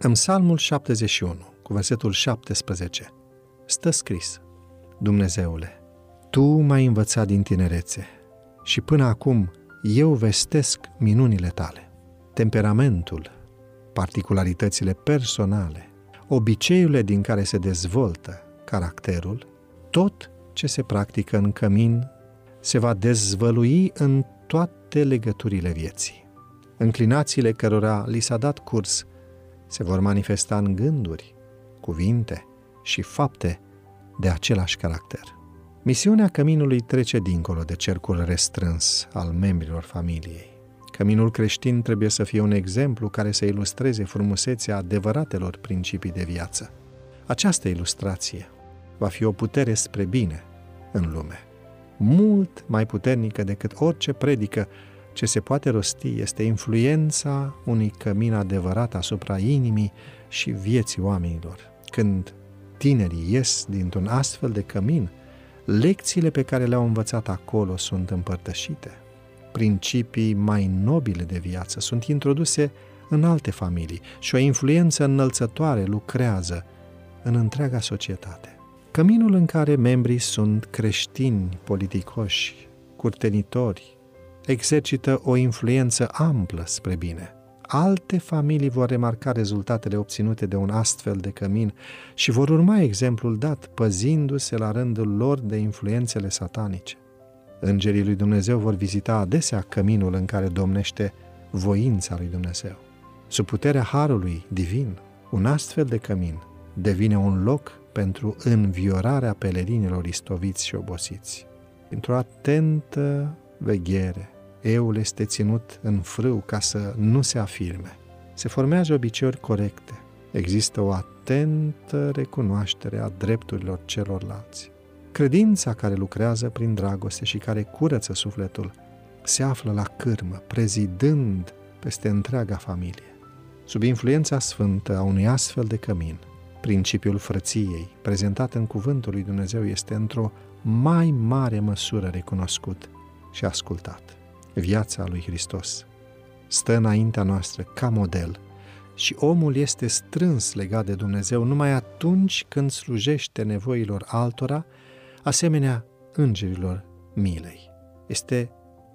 În Psalmul 71, cu versetul 17, stă scris, Dumnezeule, Tu m-ai învățat din tinerețe și până acum eu vestesc minunile Tale. Temperamentul, particularitățile personale, obiceiurile din care se dezvoltă caracterul, tot ce se practică în cămin se va dezvălui în toate legăturile vieții. Înclinațiile cărora li s-a dat curs se vor manifesta în gânduri, cuvinte și fapte de același caracter. Misiunea căminului trece dincolo de cercul restrâns al membrilor familiei. Căminul creștin trebuie să fie un exemplu care să ilustreze frumusețea adevăratelor principii de viață. Această ilustrație va fi o putere spre bine în lume. Mult mai puternică decât orice predică ce se poate rosti este influența unui cămin adevărat asupra inimii și vieții oamenilor. Când tinerii ies dintr-un astfel de cămin, lecțiile pe care le-au învățat acolo sunt împărtășite. Principii mai nobile de viață sunt introduse în alte familii și o influență înălțătoare lucrează în întreaga societate. Căminul în care membrii sunt creștini, politicoși, curtenitori, exercită o influență amplă spre bine. Alte familii vor remarca rezultatele obținute de un astfel de cămin și vor urma exemplul dat, păzindu-se la rândul lor de influențele satanice. Îngerii lui Dumnezeu vor vizita adesea căminul în care domnește voința lui Dumnezeu. Sub puterea Harului Divin, un astfel de cămin devine un loc pentru înviorarea pelerinilor istoviți și obosiți. Într-o atentă veghere, eul este ținut în frâu ca să nu se afirme. Se formează obiceiuri corecte. Există o atentă recunoaștere a drepturilor celorlalți. Credința care lucrează prin dragoste și care curăță sufletul se află la cârmă, prezidând peste întreaga familie. Sub influența sfântă a unui astfel de cămin, principiul frăției, prezentat în Cuvântul lui Dumnezeu, este într-o mai mare măsură recunoscut și ascultat. Viața lui Hristos stă înaintea noastră ca model și omul este strâns legat de Dumnezeu numai atunci când slujește nevoilor altora, asemenea îngerilor milei. Este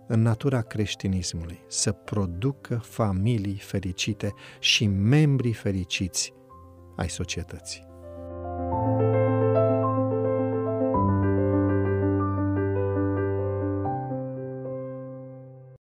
în natura creștinismului să producă familii fericite și membri fericiți ai societății.